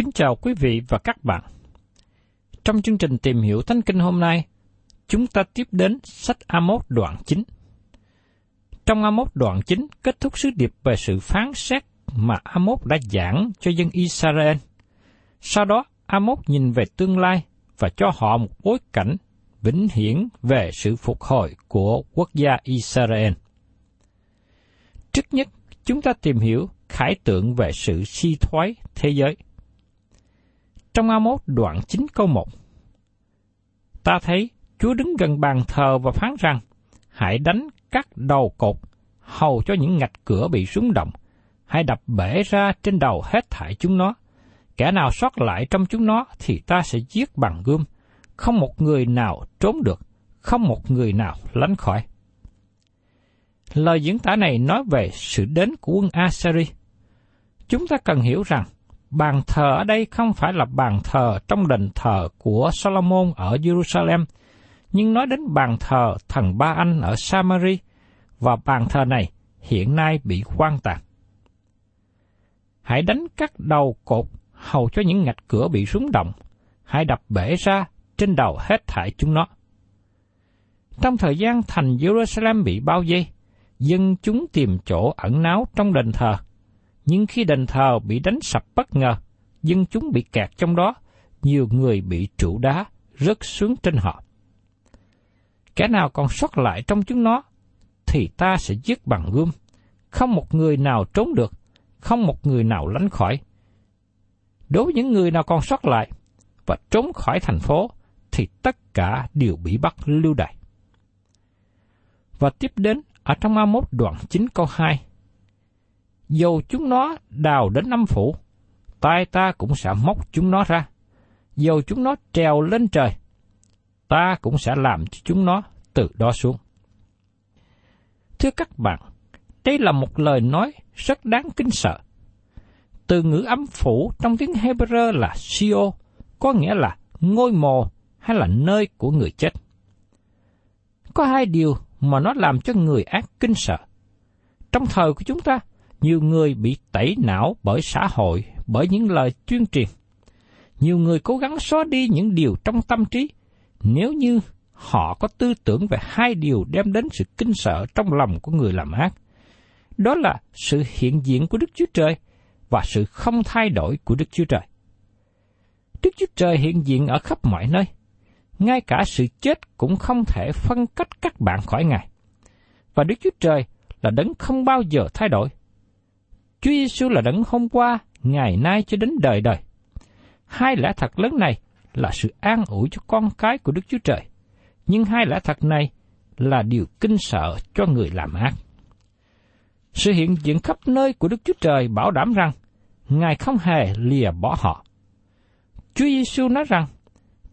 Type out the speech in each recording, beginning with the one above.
Kính chào quý vị và các bạn. Trong chương trình tìm hiểu Thánh Kinh hôm nay, chúng ta tiếp đến sách Amos đoạn 9. Trong Amos đoạn 9 kết thúc sứ điệp về sự phán xét mà Amos đã giảng cho dân Israel. Sau đó, Amos nhìn về tương lai và cho họ một bối cảnh vĩnh hiển về sự phục hồi của quốc gia Israel. Trước nhất, chúng ta tìm hiểu khải tượng về sự suy thoái thế giới. Trong Amos đoạn 9 câu 1, ta thấy Chúa đứng gần bàn thờ và phán rằng, hãy đánh các đầu cột, hầu cho những ngạch cửa bị rúng động, hãy đập bể ra trên đầu hết thảy chúng nó. Kẻ nào sót lại trong chúng nó thì ta sẽ giết bằng gươm, không một người nào trốn được, không một người nào lánh khỏi. Lời diễn tả này nói về sự đến của quân Assyri. Chúng ta cần hiểu rằng, bàn thờ ở đây không phải là bàn thờ trong đền thờ của Solomon ở Jerusalem, nhưng nói đến bàn thờ thần Ba Anh ở Samari, và bàn thờ này hiện nay bị hoang tàn. Hãy đánh các đầu cột hầu cho những ngạch cửa bị rúng động, hãy đập bể ra trên đầu hết thảy chúng nó. Trong thời gian thành Jerusalem bị bao vây, dân chúng tìm chỗ ẩn náu trong đền thờ. Nhưng khi đền thờ bị đánh sập bất ngờ, dân chúng bị kẹt trong đó, nhiều người bị trụ đá rớt xuống trên họ. Kẻ nào còn sót lại trong chúng nó, thì ta sẽ giết bằng gươm. Không một người nào trốn được, không một người nào lánh khỏi. Đối với những người nào còn sót lại và trốn khỏi thành phố, thì tất cả đều bị bắt lưu đày. Và tiếp đến ở trong A1 đoạn 9 câu 2. Dầu chúng nó đào đến năm phủ, tay ta cũng sẽ móc chúng nó ra. Dầu chúng nó trèo lên trời, ta cũng sẽ làm cho chúng nó từ đó xuống. Thưa các bạn, đây là một lời nói rất đáng kinh sợ. Từ ngữ âm phủ trong tiếng Hebrew là Sio, có nghĩa là ngôi mồ hay là nơi của người chết. Có hai điều mà nó làm cho người ác kinh sợ. Trong thời của chúng ta, nhiều người bị tẩy não bởi xã hội, bởi những lời tuyên truyền. Nhiều người cố gắng xóa đi những điều trong tâm trí, nếu như họ có tư tưởng về hai điều đem đến sự kinh sợ trong lòng của người làm ác. Đó là sự hiện diện của Đức Chúa Trời và sự không thay đổi của Đức Chúa Trời. Đức Chúa Trời hiện diện ở khắp mọi nơi. Ngay cả sự chết cũng không thể phân cách các bạn khỏi Ngài. Và Đức Chúa Trời là đấng không bao giờ thay đổi. Chúa Giêsu là đấng hôm qua, ngày nay cho đến đời đời. Hai lẽ thật lớn này là sự an ủi cho con cái của Đức Chúa Trời. Nhưng hai lẽ thật này là điều kinh sợ cho người làm ác. Sự hiện diện khắp nơi của Đức Chúa Trời bảo đảm rằng Ngài không hề lìa bỏ họ. Chúa Giêsu nói rằng,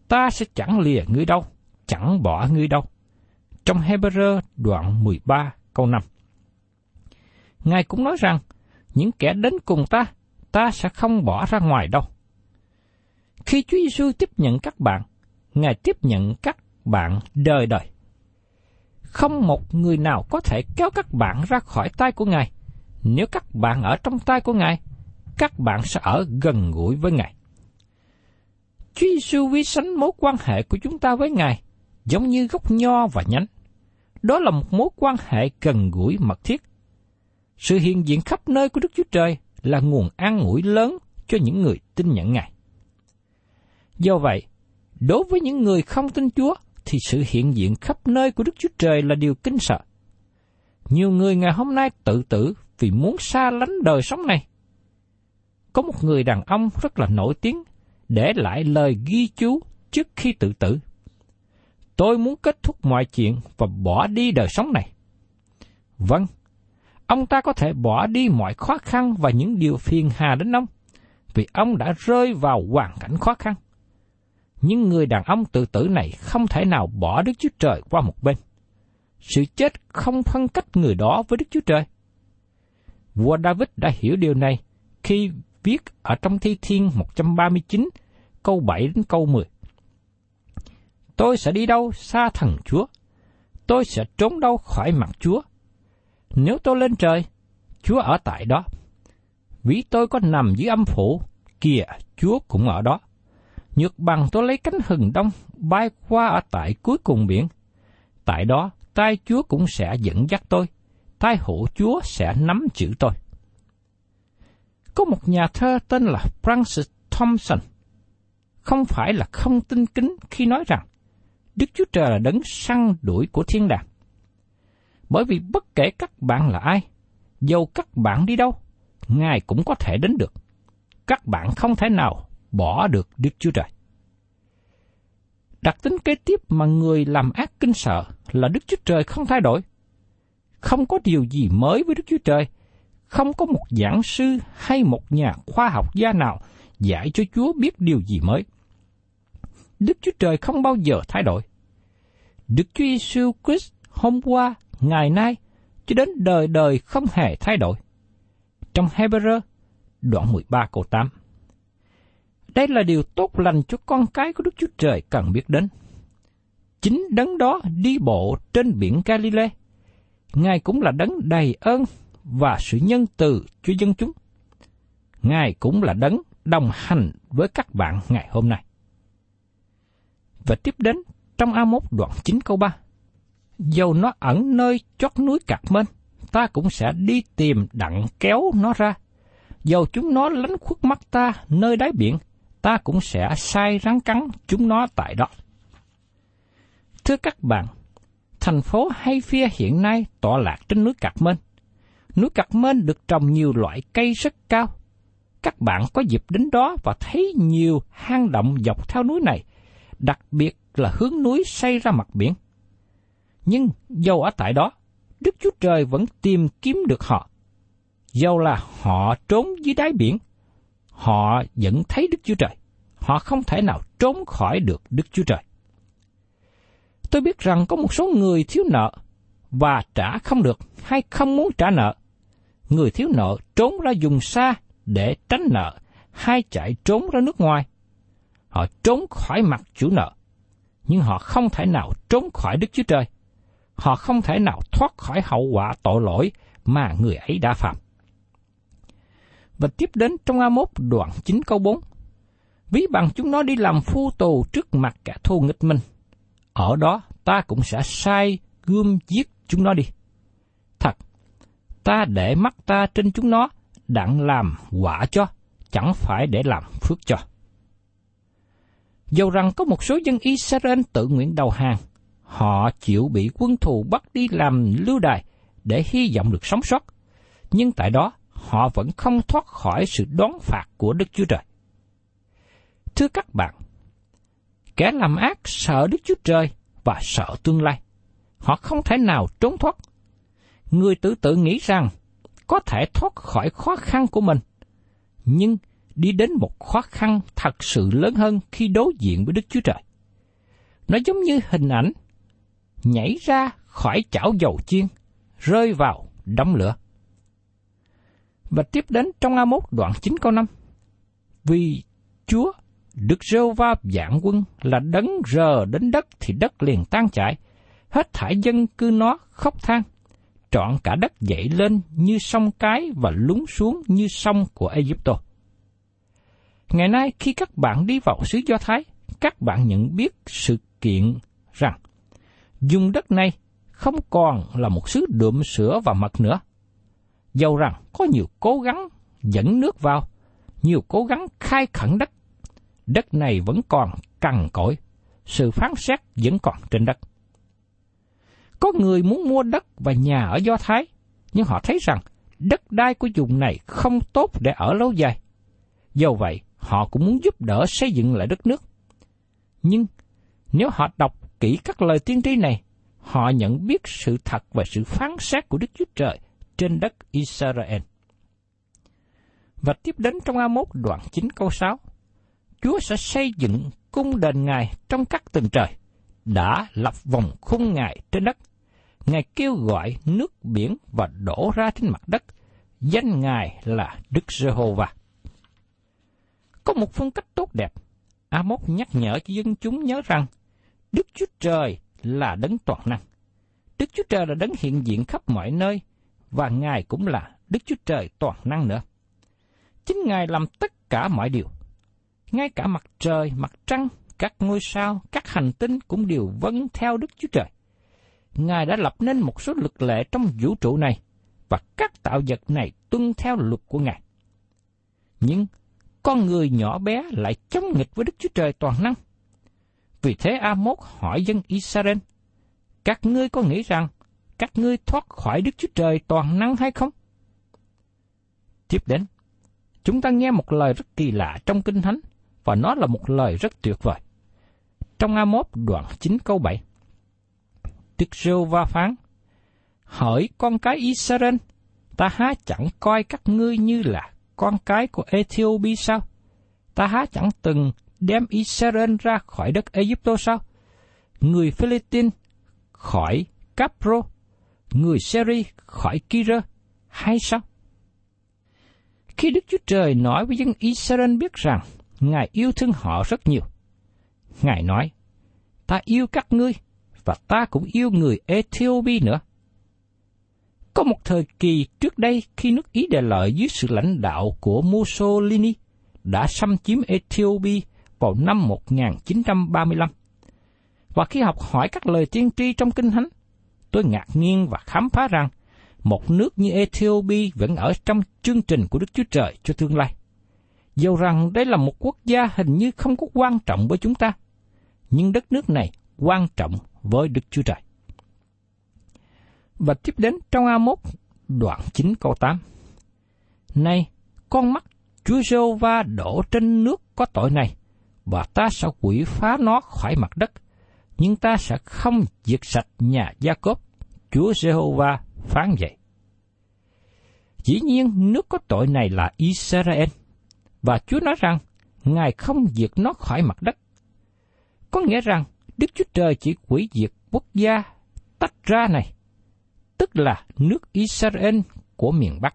ta sẽ chẳng lìa ngươi đâu, chẳng bỏ ngươi đâu. Trong Hebrew đoạn 13 câu 5. Ngài cũng nói rằng, những kẻ đến cùng ta, ta sẽ không bỏ ra ngoài đâu. Khi Chúa Giêsu tiếp nhận các bạn, Ngài tiếp nhận các bạn đời đời. Không một người nào có thể kéo các bạn ra khỏi tay của Ngài. Nếu các bạn ở trong tay của Ngài, các bạn sẽ ở gần gũi với Ngài. Chúa Giêsu vi sánh mối quan hệ của chúng ta với Ngài giống như gốc nho và nhánh. Đó là một mối quan hệ gần gũi mật thiết. Sự hiện diện khắp nơi của Đức Chúa Trời là nguồn an ủi lớn cho những người tin nhận Ngài. Do vậy, đối với những người không tin Chúa thì sự hiện diện khắp nơi của Đức Chúa Trời là điều kinh sợ. Nhiều người ngày hôm nay tự tử vì muốn xa lánh đời sống này. Có một người đàn ông rất là nổi tiếng để lại lời ghi chú trước khi tự tử. Tôi muốn kết thúc mọi chuyện và bỏ đi đời sống này. Vâng, ông ta có thể bỏ đi mọi khó khăn và những điều phiền hà đến ông, vì ông đã rơi vào hoàn cảnh khó khăn. Nhưng người đàn ông tự tử này không thể nào bỏ Đức Chúa Trời qua một bên. Sự chết không phân cách người đó với Đức Chúa Trời. Vua David đã hiểu điều này khi viết ở trong Thi Thiên 139, câu 7 đến câu 10. Tôi sẽ đi đâu xa thần Chúa? Tôi sẽ trốn đâu khỏi mặt Chúa? Nếu tôi lên trời, Chúa ở tại đó. Vì tôi có nằm dưới âm phủ, kìa, Chúa cũng ở đó. Nhược bằng tôi lấy cánh hừng đông, bay qua ở tại cuối cùng biển. Tại đó, tay Chúa cũng sẽ dẫn dắt tôi, tay hữu Chúa sẽ nắm chữ tôi. Có một nhà thơ tên là Francis Thompson, không phải là không tin kính khi nói rằng Đức Chúa Trời là đấng săn đuổi của thiên đàng. Bởi vì bất kể các bạn là ai, dầu các bạn đi đâu, Ngài cũng có thể đến được. Các bạn không thể nào bỏ được Đức Chúa Trời. Đặc tính kế tiếp mà người làm ác kinh sợ là Đức Chúa Trời không thay đổi. Không có điều gì mới với Đức Chúa Trời. Không có một giảng sư hay một nhà khoa học gia nào dạy cho Chúa biết điều gì mới. Đức Chúa Trời không bao giờ thay đổi. Đức Chúa Giêsu Christ hôm qua, ngày nay, cho đến đời đời không hề thay đổi. Trong Hebrew, đoạn 13 câu 8. Đây là điều tốt lành cho con cái của Đức Chúa Trời cần biết đến. Chính đấng đó đi bộ trên biển Galilee. Ngài cũng là đấng đầy ơn và sự nhân từ cho dân chúng. Ngài cũng là đấng đồng hành với các bạn ngày hôm nay. Và tiếp đến trong A1 đoạn 9 câu 3. Dầu nó ẩn nơi chót núi cạc mên, ta cũng sẽ đi tìm đặng kéo nó ra. Dầu chúng nó lánh khuất mắt ta nơi đáy biển, ta cũng sẽ sai rắn cắn chúng nó tại đó. Thưa các bạn, thành phố Hayfia hiện nay tọa lạc trên núi Cạc Mên. Núi Cạc Mên được trồng nhiều loại cây rất cao. Các bạn có dịp đến đó và thấy nhiều hang động dọc theo núi này, đặc biệt là hướng núi xây ra mặt biển. Nhưng dầu ở tại đó, Đức Chúa Trời vẫn tìm kiếm được họ. Dầu là họ trốn dưới đáy biển, họ vẫn thấy Đức Chúa Trời. Họ không thể nào trốn khỏi được Đức Chúa Trời. Tôi biết rằng có một số người thiếu nợ và trả không được hay không muốn trả nợ. Người thiếu nợ trốn ra dùng xa để tránh nợ hay chạy trốn ra nước ngoài. Họ trốn khỏi mặt chủ nợ, nhưng họ không thể nào trốn khỏi Đức Chúa Trời. Họ không thể nào thoát khỏi hậu quả tội lỗi mà người ấy đã phạm. Và tiếp đến trong A1 đoạn 9 câu 4. Ví bằng chúng nó đi làm phu tù trước mặt kẻ thù nghịch mình. Ở đó ta cũng sẽ sai gươm giết chúng nó đi. Thật, ta để mắt ta trên chúng nó, đặng làm quả cho, chẳng phải để làm phước cho. Dầu rằng có một số dân Israel tự nguyện đầu hàng, họ chịu bị quân thù bắt đi làm lưu đài để hy vọng được sống sót. Nhưng tại đó, họ vẫn không thoát khỏi sự đón phạt của Đức Chúa Trời. Thưa các bạn, kẻ làm ác sợ Đức Chúa Trời và sợ tương lai. Họ không thể nào trốn thoát. Người tự tự nghĩ rằng có thể thoát khỏi khó khăn của mình, nhưng đi đến một khó khăn thật sự lớn hơn khi đối diện với Đức Chúa Trời. Nó giống như hình ảnh nhảy ra khỏi chảo dầu chiên, rơi vào đống lửa. Và tiếp đến trong A1 đoạn 9 câu 5. Vì Chúa, Đức Rêu Va dạng quân là đấng rờ đến đất thì đất liền tan chảy, hết thải dân cư nó khóc than, trọn cả đất dậy lên như sông cái và lún xuống như sông của Egypto. Ngày nay khi các bạn đi vào xứ Do Thái, các bạn nhận biết sự kiện dùng đất này không còn là một xứ đượm sữa và mật nữa. Dầu rằng có nhiều cố gắng dẫn nước vào, nhiều cố gắng khai khẩn đất, đất này vẫn còn cằn cỗi, sự phán xét vẫn còn trên đất. Có người muốn mua đất và nhà ở Do Thái, nhưng họ thấy rằng đất đai của vùng này không tốt để ở lâu dài. Do vậy, họ cũng muốn giúp đỡ xây dựng lại đất nước. Nhưng nếu họ đọc kỹ các lời tiên tri này, họ nhận biết sự thật và sự phán xét của Đức Chúa Trời trên đất Israel. Và tiếp đến trong A1 đoạn 9 câu 6, Chúa sẽ xây dựng cung đền Ngài trong các tầng trời, đã lập vòng khung Ngài trên đất. Ngài kêu gọi nước biển và đổ ra trên mặt đất, danh Ngài là Đức Giê-hô-va. Có một phương cách tốt đẹp, Amos nhắc nhở cho dân chúng nhớ rằng Đức Chúa Trời là đấng toàn năng. Đức Chúa Trời là đấng hiện diện khắp mọi nơi, và Ngài cũng là Đức Chúa Trời toàn năng nữa. Chính Ngài làm tất cả mọi điều. Ngay cả mặt trời, mặt trăng, các ngôi sao, các hành tinh cũng đều vâng theo Đức Chúa Trời. Ngài đã lập nên một số luật lệ trong vũ trụ này, và các tạo vật này tuân theo luật của Ngài. Nhưng con người nhỏ bé lại chống nghịch với Đức Chúa Trời toàn năng. Vì thế A-mốt hỏi dân Israel, các ngươi có nghĩ rằng các ngươi thoát khỏi Đức Chúa Trời toàn năng hay không? Tiếp đến, chúng ta nghe một lời rất kỳ lạ trong Kinh Thánh, và nó là một lời rất tuyệt vời. Trong A-mốt đoạn 9 câu 7, Đức Rêu Va phán, Hỡi con cái Israel, ta há chẳng coi các ngươi như là con cái của Ethiopia sao? Ta há chẳng từng đem Israel ra khỏi đất Egypto sao? Người Philippines khỏi Capro, người Syria khỏi Kira, hay sao? Khi Đức Chúa Trời nói với dân Israel biết rằng Ngài yêu thương họ rất nhiều, Ngài nói, ta yêu các ngươi, và ta cũng yêu người Ethiopia nữa. Có một thời kỳ trước đây khi nước Ý đề lợi dưới sự lãnh đạo của Mussolini đã xâm chiếm Ethiopia vào năm 1935. Và khi học hỏi các lời tiên tri trong Kinh Thánh, tôi ngạc nhiên và khám phá rằng một nước như Ethiopia vẫn ở trong chương trình của Đức Chúa Trời cho tương lai. Dầu rằng đây là một quốc gia hình như không có quan trọng với chúng ta, nhưng đất nước này quan trọng với Đức Chúa Trời. Và tiếp đến trong A1 đoạn 9 câu 8. Này, con mắt Chúa giê va đổ trên nước có tội này, và ta sẽ quỷ phá nó khỏi mặt đất, nhưng ta sẽ không diệt sạch nhà Gia Cốp. Chúa Jehovah phán vậy. Dĩ nhiên, nước có tội này là Israel, và Chúa nói rằng, Ngài không diệt nó khỏi mặt đất. Có nghĩa rằng, Đức Chúa Trời chỉ quỷ diệt quốc gia tách ra này, tức là nước Israel của miền Bắc.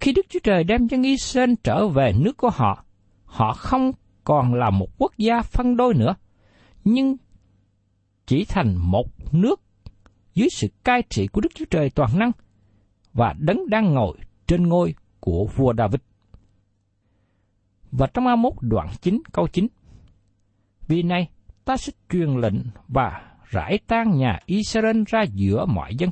Khi Đức Chúa Trời đem dân Israel trở về nước của họ, họ không còn là một quốc gia phân đôi nữa, nhưng chỉ thành một nước dưới sự cai trị của Đức Chúa Trời toàn năng và đấng đang ngồi trên ngôi của vua David. Và trong A1 đoạn 9 câu 9 Vì này ta sẽ truyền lệnh và rải tan nhà Israel ra giữa mọi dân,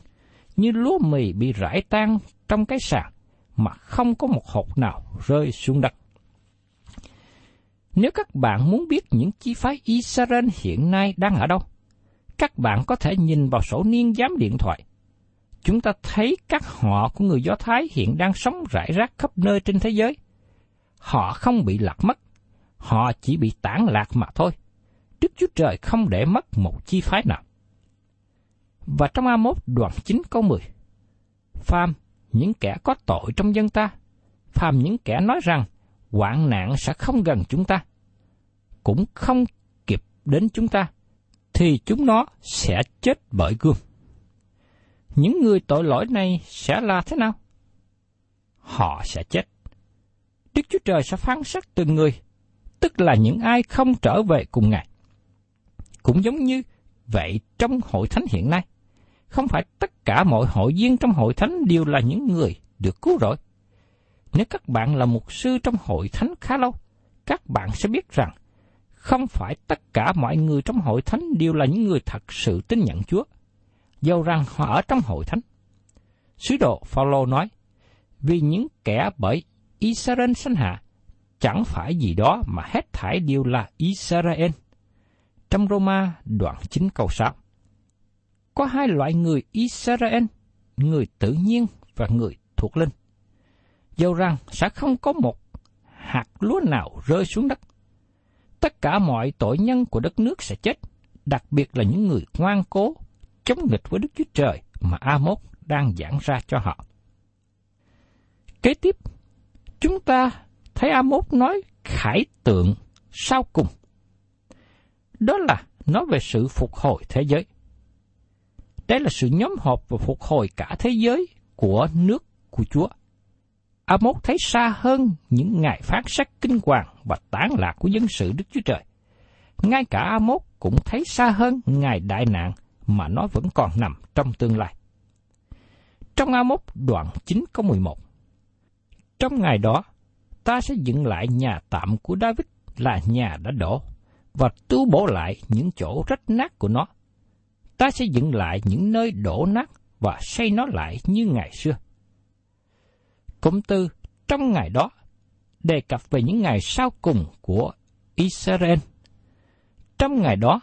như lúa mì bị rải tan trong cái sàn, mà không có một hột nào rơi xuống đất. Nếu các bạn muốn biết những chi phái Israel hiện nay đang ở đâu, các bạn có thể nhìn vào sổ niên giám điện thoại. Chúng ta thấy các họ của người Do Thái hiện đang sống rải rác khắp nơi trên thế giới. Họ không bị lạc mất, họ chỉ bị tản lạc mà thôi. Đức Chúa Trời không để mất một chi phái nào. Và trong A1 đoạn 9 câu 10, Phàm những kẻ có tội trong dân ta, phàm những kẻ nói rằng hoạn nạn sẽ không gần chúng ta, cũng không kịp đến chúng ta, thì chúng nó sẽ chết bởi gươm. Những người tội lỗi này sẽ là thế nào? Họ sẽ chết. Đức Chúa Trời sẽ phán xét từng người, tức là những ai không trở về cùng Ngài. Cũng giống như vậy trong hội thánh hiện nay, không phải tất cả mọi hội viên trong hội thánh đều là những người được cứu rỗi. Nếu các bạn là mục sư trong hội thánh khá lâu, các bạn sẽ biết rằng không phải tất cả mọi người trong hội thánh đều là những người thật sự tin nhận Chúa, dầu rằng họ ở trong hội thánh. Sứ đồ Phaolô nói, vì những kẻ bởi Israel sanh hạ, chẳng phải gì đó mà hết thải đều là Israel. Trong Roma đoạn 9 câu 6 Có hai loại người Israel, người tự nhiên và người thuộc linh. Dầu rằng sẽ không có một hạt lúa nào rơi xuống đất. Tất cả mọi tội nhân của đất nước sẽ chết, đặc biệt là những người ngoan cố, chống nghịch với Đức Chúa Trời mà A-mốt đang giảng ra cho họ. Kế tiếp, chúng ta thấy A-mốt nói khải tượng sau cùng. Đó là nói về sự phục hồi thế giới. Đây là sự nhóm họp và phục hồi cả thế giới của nước của Chúa. Amos thấy xa hơn những ngày phán xét kinh hoàng và tán lạc của dân sự Đức Chúa Trời. Ngay cả Amos cũng thấy xa hơn ngày đại nạn mà nó vẫn còn nằm trong tương lai. Trong Amos đoạn 9 câu 11 Trong ngày đó, ta sẽ dựng lại nhà tạm của David là nhà đã đổ, và tu bổ lại những chỗ rách nát của nó. Ta sẽ dựng lại những nơi đổ nát và xây nó lại như ngày xưa. Cụm từ trong ngày đó đề cập về những ngày sau cùng của Israel. Trong ngày đó,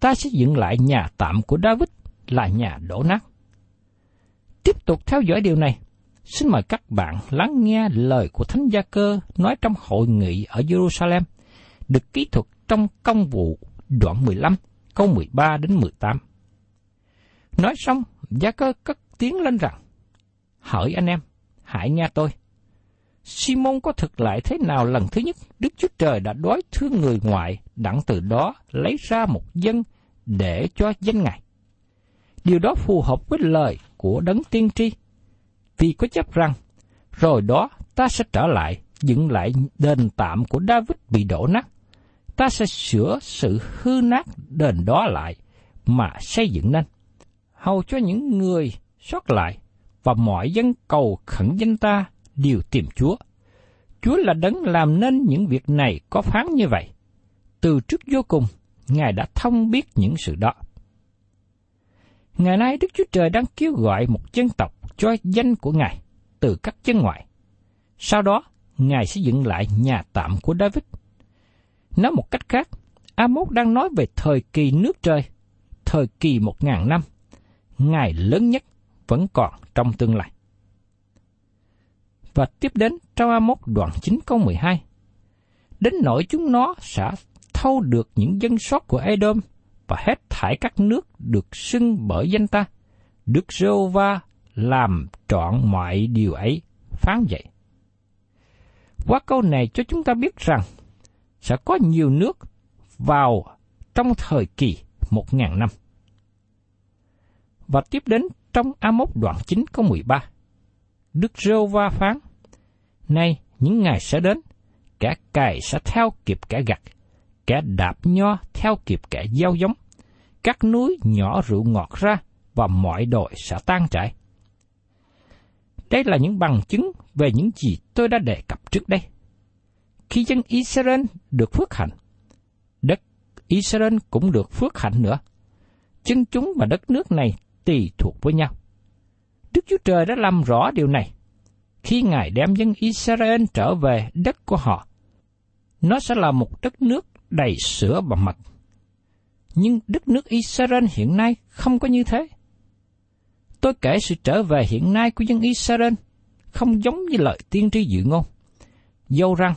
ta sẽ dựng lại nhà tạm của David là nhà đổ nát. Tiếp tục theo dõi điều này, xin mời các bạn lắng nghe lời của Thánh Gia Cơ nói trong hội nghị ở Jerusalem, được ký thuật trong công vụ đoạn 15, câu 13 đến 18. Nói xong, Gia Cơ cất tiếng lên rằng, Hỡi anh em, hãy nghe tôi. Simon có thực lại thế nào lần thứ nhất, Đức Chúa Trời đã đối thương người ngoại, đặng từ đó lấy ra một dân để cho danh Ngài. Điều đó phù hợp với lời của Đấng Tiên Tri, vì có chấp rằng, rồi đó ta sẽ trở lại, dựng lại đền tạm của David bị đổ nát. Ta sẽ sửa sự hư nát đền đó lại, mà xây dựng nên. Hầu cho những người sót lại và mọi dân cầu khẩn danh ta đều tìm Chúa. Chúa là đấng làm nên những việc này có phán như vậy. Từ trước vô cùng, Ngài đã thông biết những sự đó. Ngày nay Đức Chúa Trời đang kêu gọi một dân tộc cho danh của Ngài từ các chân ngoại. Sau đó, Ngài sẽ dựng lại nhà tạm của David. Nói một cách khác, Amos đang nói về thời kỳ nước trời, thời kỳ một ngàn năm, ngày lớn nhất vẫn còn trong tương lai. Và tiếp đến trong A1 đoạn 9 câu 12. Đến nỗi chúng nó sẽ thâu được những dân sót của Edom và hết thải các nước được xưng bởi danh ta. Đức giê va làm trọn mọi điều ấy, phán vậy. Qua câu này cho chúng ta biết rằng sẽ có nhiều nước vào trong thời kỳ một ngàn năm. Và tiếp đến trong Amos đoạn 9 câu 13. Đức rêu va phán, Nay, những ngày sẽ đến, kẻ cày sẽ theo kịp kẻ gặt, kẻ đạp nho theo kịp kẻ gieo giống, các núi nhỏ rượu ngọt ra và mọi đội sẽ tan chảy. Đây là những bằng chứng về những gì tôi đã đề cập trước đây. Khi dân Israel được phước hạnh, đất Israel cũng được phước hạnh nữa. Chân chúng và đất nước này tùy thuộc với nhau. Đức Chúa Trời đã làm rõ điều này khi Ngài đem dân Israel trở về đất của họ. nó sẽ là một đất nước đầy sữa và mật. Nhưng đất nước Israel hiện nay không có như thế. Tôi kể sự trở về hiện nay của dân Israel không giống như lời tiên tri dự ngôn. Dâu rằng,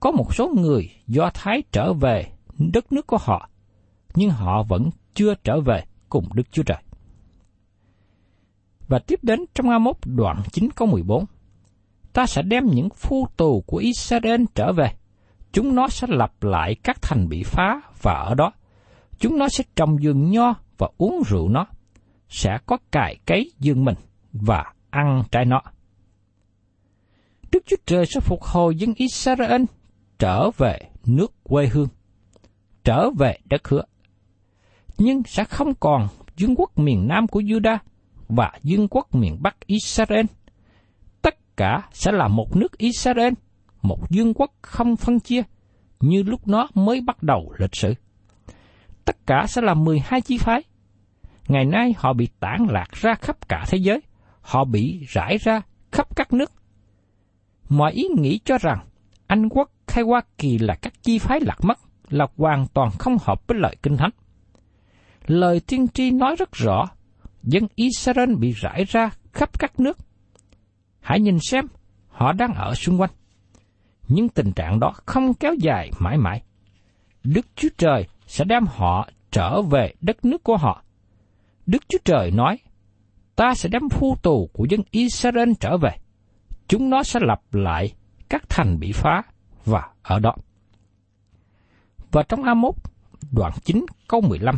có một số người do Thái trở về đất nước của họ, nhưng họ vẫn chưa trở về cùng Đức Chúa Trời. Và tiếp đến trong A1 đoạn 9 câu 14, ta sẽ đem những phu tù của Israel trở về. Chúng nó sẽ lập lại các thành bị phá và ở đó. Chúng nó sẽ trồng vườn nho và uống rượu nó. Sẽ có cài cấy dương mình và ăn trái nó. Đức Chúa Trời sẽ phục hồi dân Israel trở về nước quê hương, trở về đất hứa. Nhưng sẽ không còn vương quốc miền Nam của Judah và vương quốc miền Bắc Israel. Tất cả sẽ là một nước Israel, một vương quốc không phân chia, như lúc nó mới bắt đầu lịch sử. Tất cả sẽ là 12 chi phái. Ngày nay họ bị tản lạc ra khắp cả thế giới, họ bị rải ra khắp các nước. Mọi ý nghĩ cho rằng Anh quốc hay Hoa Kỳ là các chi phái lạc mất là hoàn toàn không hợp với lời Kinh Thánh. Lời tiên tri nói rất rõ dân Israel bị rải ra khắp các nước. Hãy nhìn xem, họ đang ở xung quanh. Nhưng tình trạng đó không kéo dài mãi mãi. Đức Chúa Trời sẽ đem họ trở về đất nước của họ. Đức Chúa Trời nói, ta sẽ đem phu tù của dân Israel trở về. Chúng nó sẽ lập lại các thành bị phá và ở đó. Và trong A1, đoạn 9 câu 15,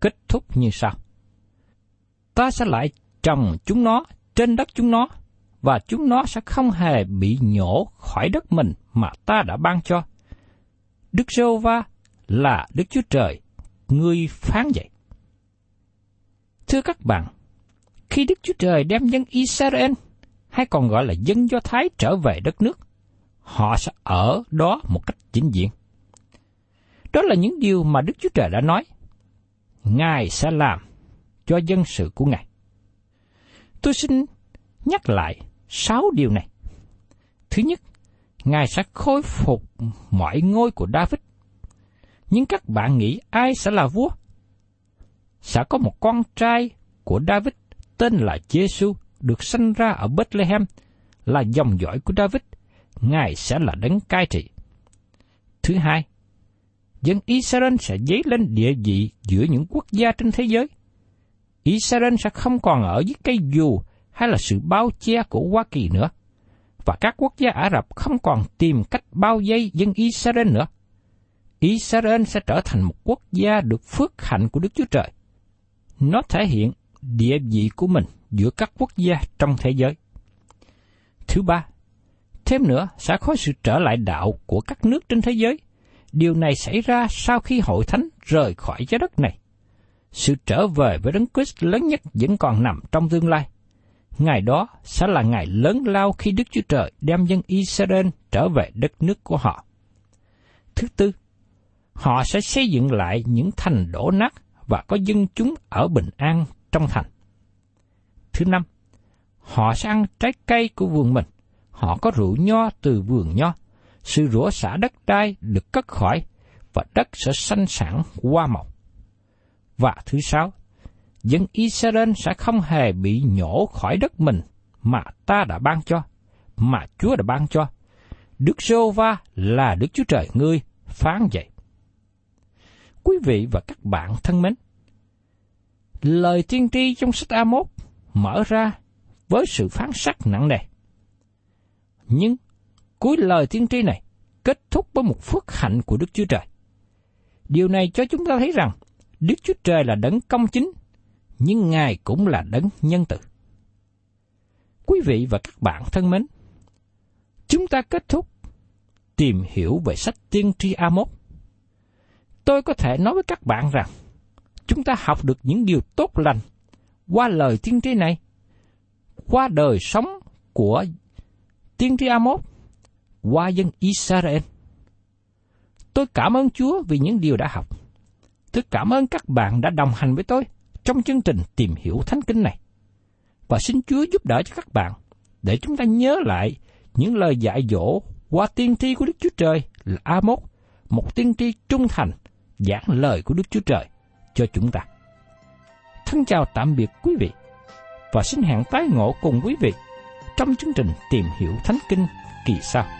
kết thúc như sau ta sẽ lại trồng chúng nó trên đất chúng nó, và chúng nó sẽ không hề bị nhổ khỏi đất mình mà ta đã ban cho. Đức giê va là Đức Chúa Trời, ngươi phán vậy. Thưa các bạn, khi Đức Chúa Trời đem dân Israel, hay còn gọi là dân Do Thái trở về đất nước, họ sẽ ở đó một cách chính diện. Đó là những điều mà Đức Chúa Trời đã nói. Ngài sẽ làm cho dân sự của Ngài. Tôi xin nhắc lại sáu điều này. Thứ nhất, Ngài sẽ khôi phục mọi ngôi của David. Nhưng các bạn nghĩ ai sẽ là vua? Sẽ có một con trai của David tên là Giêsu được sinh ra ở Bethlehem, là dòng dõi của David. Ngài sẽ là đấng cai trị. Thứ hai, dân Israel sẽ dấy lên địa vị giữa những quốc gia trên thế giới. Israel sẽ không còn ở dưới cây dù hay là sự bao che của Hoa Kỳ nữa. Và các quốc gia Ả Rập không còn tìm cách bao vây dân Israel nữa. Israel sẽ trở thành một quốc gia được phước hạnh của Đức Chúa Trời. Nó thể hiện địa vị của mình giữa các quốc gia trong thế giới. Thứ ba, thêm nữa sẽ có sự trở lại đạo của các nước trên thế giới. Điều này xảy ra sau khi hội thánh rời khỏi trái đất này sự trở về với Đấng Christ lớn nhất vẫn còn nằm trong tương lai. Ngày đó sẽ là ngày lớn lao khi Đức Chúa Trời đem dân Israel trở về đất nước của họ. Thứ tư, họ sẽ xây dựng lại những thành đổ nát và có dân chúng ở bình an trong thành. Thứ năm, họ sẽ ăn trái cây của vườn mình, họ có rượu nho từ vườn nho, sự rủa xả đất đai được cất khỏi và đất sẽ sanh sản hoa màu. Và thứ sáu, dân Israel sẽ không hề bị nhổ khỏi đất mình mà ta đã ban cho, mà Chúa đã ban cho. Đức giê va là Đức Chúa Trời ngươi phán vậy. Quý vị và các bạn thân mến, lời tiên tri trong sách A1 mở ra với sự phán sắc nặng nề. Nhưng cuối lời tiên tri này kết thúc với một phước hạnh của Đức Chúa Trời. Điều này cho chúng ta thấy rằng Đức Chúa Trời là đấng công chính, nhưng Ngài cũng là đấng nhân từ. Quý vị và các bạn thân mến, chúng ta kết thúc tìm hiểu về sách tiên tri A1. Tôi có thể nói với các bạn rằng, chúng ta học được những điều tốt lành qua lời tiên tri này, qua đời sống của tiên tri A1, qua dân Israel. Tôi cảm ơn Chúa vì những điều đã học. Tôi cảm ơn các bạn đã đồng hành với tôi trong chương trình tìm hiểu Thánh Kinh này. Và xin Chúa giúp đỡ cho các bạn để chúng ta nhớ lại những lời dạy dỗ qua tiên tri của Đức Chúa Trời là A-mốt, một tiên tri trung thành, giảng lời của Đức Chúa Trời cho chúng ta. Thân chào tạm biệt quý vị và xin hẹn tái ngộ cùng quý vị trong chương trình Tìm hiểu Thánh Kinh kỳ sau.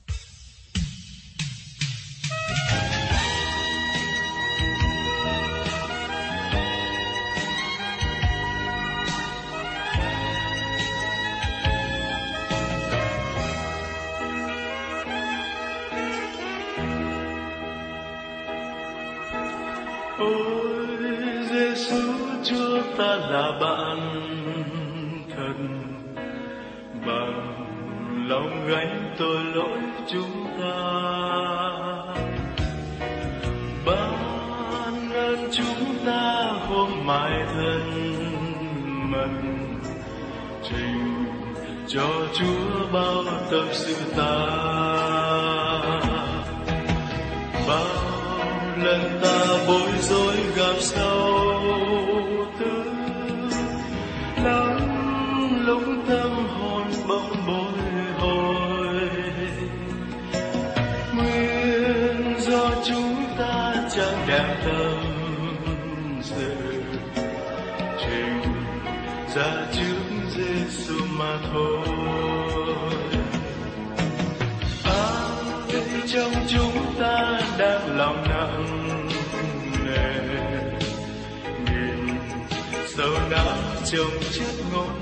Ôi, Giêsu Chúa ta là bạn thân bằng lòng gánh tội lỗi chúng ta. Ban ơn chúng ta hôm mai thân mình trình cho Chúa bao tâm sự ta. Ta bối rối gặp sao? Trồng chất ngọn